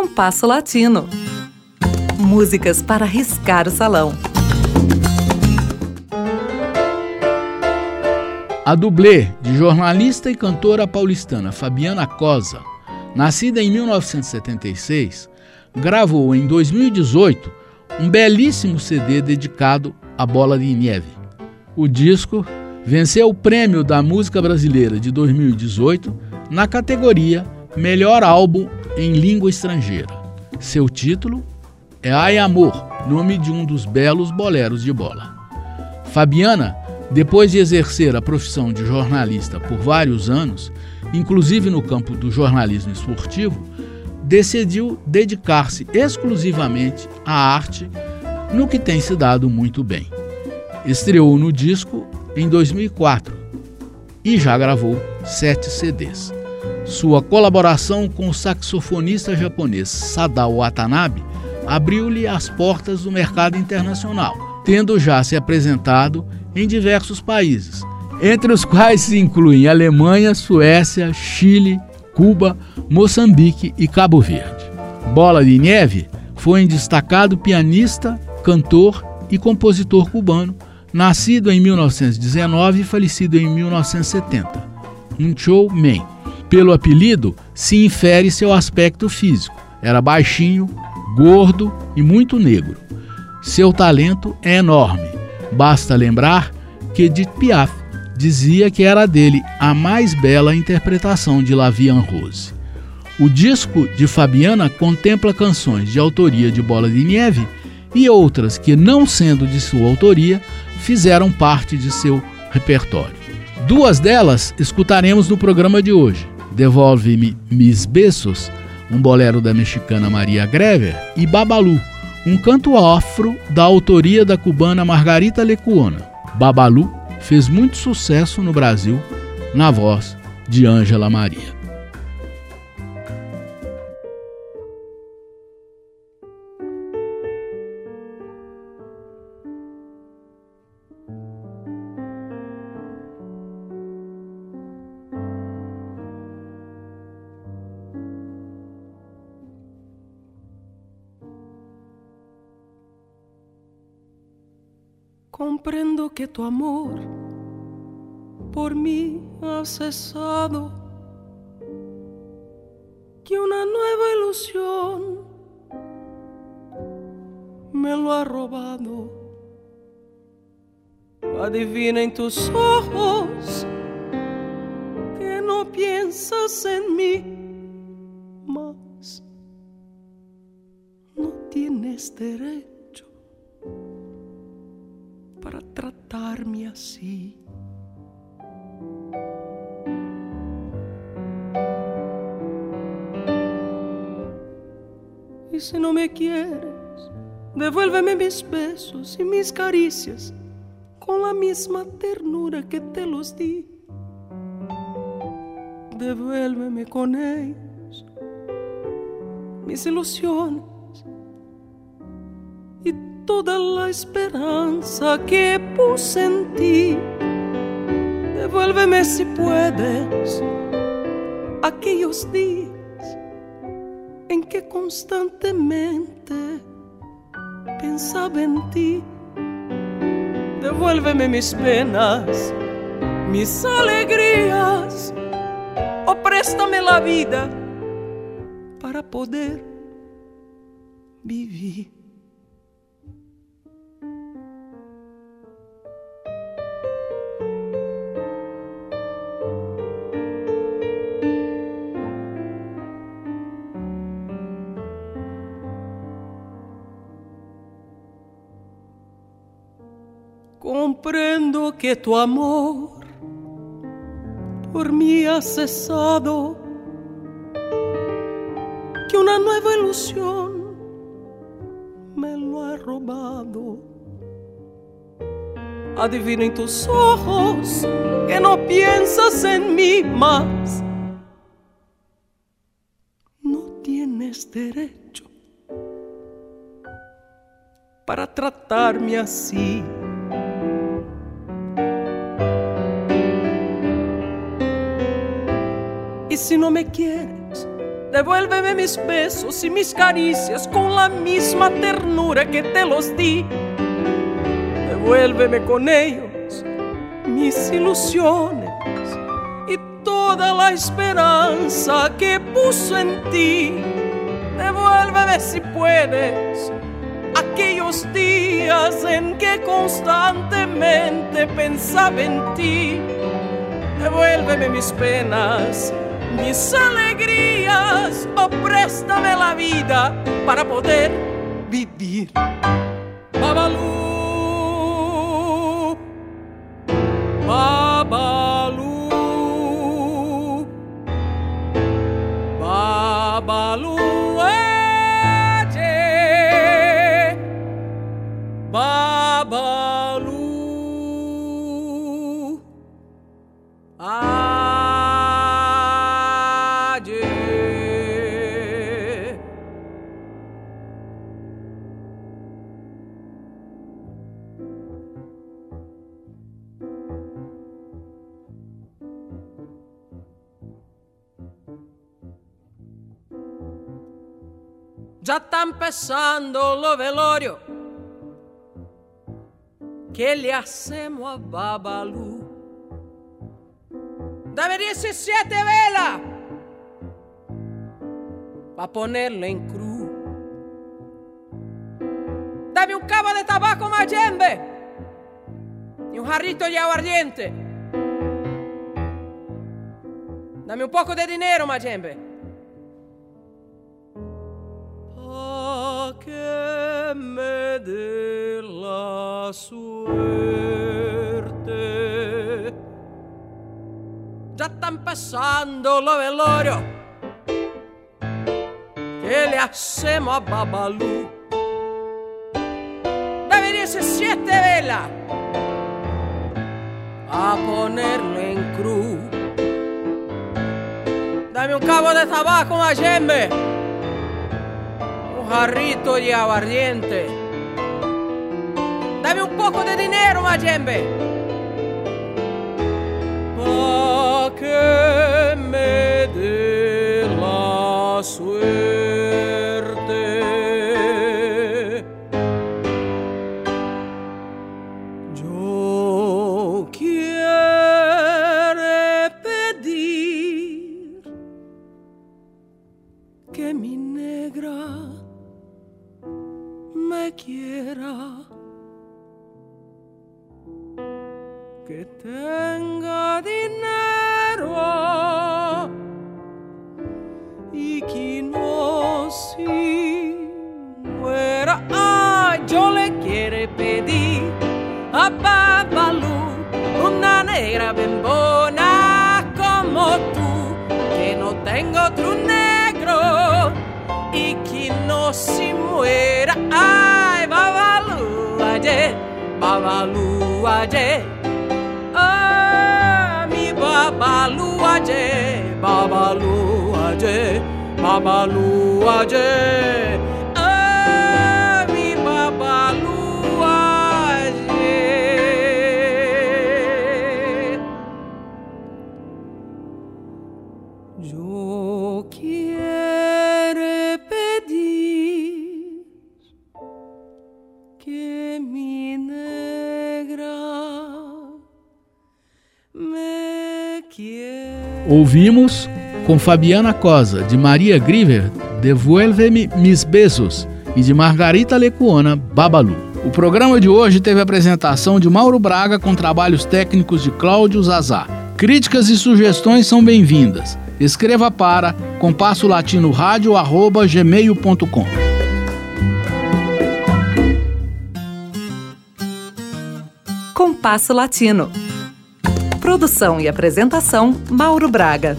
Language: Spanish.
Compasso Latino. Músicas para riscar o salão. A dublê de jornalista e cantora paulistana Fabiana Cosa, nascida em 1976, gravou em 2018 um belíssimo CD dedicado à bola de neve. O disco venceu o prêmio da música brasileira de 2018 na categoria Melhor Álbum em Língua Estrangeira. Seu título é Ai Amor, nome de um dos belos boleros de bola. Fabiana, depois de exercer a profissão de jornalista por vários anos, inclusive no campo do jornalismo esportivo, decidiu dedicar-se exclusivamente à arte, no que tem se dado muito bem. Estreou no disco em 2004 e já gravou sete CDs. Sua colaboração com o saxofonista japonês Sadao Watanabe abriu-lhe as portas do mercado internacional, tendo já se apresentado em diversos países, entre os quais se incluem Alemanha, Suécia, Chile, Cuba, Moçambique e Cabo Verde. Bola de Neve foi um destacado pianista, cantor e compositor cubano nascido em 1919 e falecido em 1970. Um showman. Pelo apelido, se infere seu aspecto físico. Era baixinho, gordo e muito negro. Seu talento é enorme. Basta lembrar que Edith Piaf dizia que era dele a mais bela interpretação de La Vie en Rose. O disco de Fabiana contempla canções de autoria de Bola de Neve e outras que, não sendo de sua autoria, fizeram parte de seu repertório. Duas delas escutaremos no programa de hoje: Devolve-me Mis Besos, um bolero da mexicana Maria Grever, e Babalu, um canto afro da autoria da cubana Margarita Lecuona. Babalu fez muito sucesso no Brasil na voz de Ângela Maria. Comprendo que tu amor por mí ha cesado, que una nueva ilusión me lo ha robado. Adivina en tus ojos que no piensas en mí más. No tienes derecho para tratarme así. Y si no me quieres, devuélveme mis besos y mis caricias con la misma ternura que te los di. Devuélveme con ellos mis ilusiones toda la esperanza que puse en ti. Devuélveme si puedes aquellos días en que constantemente pensaba en ti. Devuélveme mis penas, mis alegrías, o préstame la vida para poder vivir. Comprendo que tu amor por mí ha cesado, que una nueva ilusión me lo ha robado. Adivino en tus ojos que no piensas en mí más. No tienes derecho para tratarme así. Quieres, Devuélveme mis besos y mis caricias con la misma ternura que te los di. Devuélveme con ellos mis ilusiones y toda la esperanza que puso en ti. Devuélveme si puedes aquellos días en que constantemente pensaba en ti. Devuélveme mis penas mis alegrías o préstame la vida para poder vivir. Babalú, già tan lo velorio che li assemo a Babalu. Da vedere se siete vela, pa ponerla in cru. Dammi un cavo di tabacco maggembe e un jarrito di aguardiente. Dammi un poco di dinero maggembe. che me della suerte. Già stan passando lo velorio che le assemo a Babalù. Da venire se siete vela a ponerlo in cru. Dame un cavo di tabacco, una gemme. Jarrito de aguardiente. Dame un poco de dinero, Mayembe. Pa' que me dé la suerte. Yo quiero pedir que mi negra me quiera, que tenga dinero y que no si muera. Ah, yo le quiero pedir a Babalú una negra bembona como tú, que no tengo babaluaje. ah, mi babaluaje, babaluaje, babaluaje. Ouvimos com Fabiana Cosa, de Maria Griver, Devuelve-me mis besos, e de Margarita Lecuona, Babalu. O programa de hoje teve a apresentação de Mauro Braga com trabalhos técnicos de Cláudio Zazá. Críticas e sugestões são bem-vindas. Escreva para compasso latino rádio gmail.com. Compasso Latino Produção e apresentação: Mauro Braga.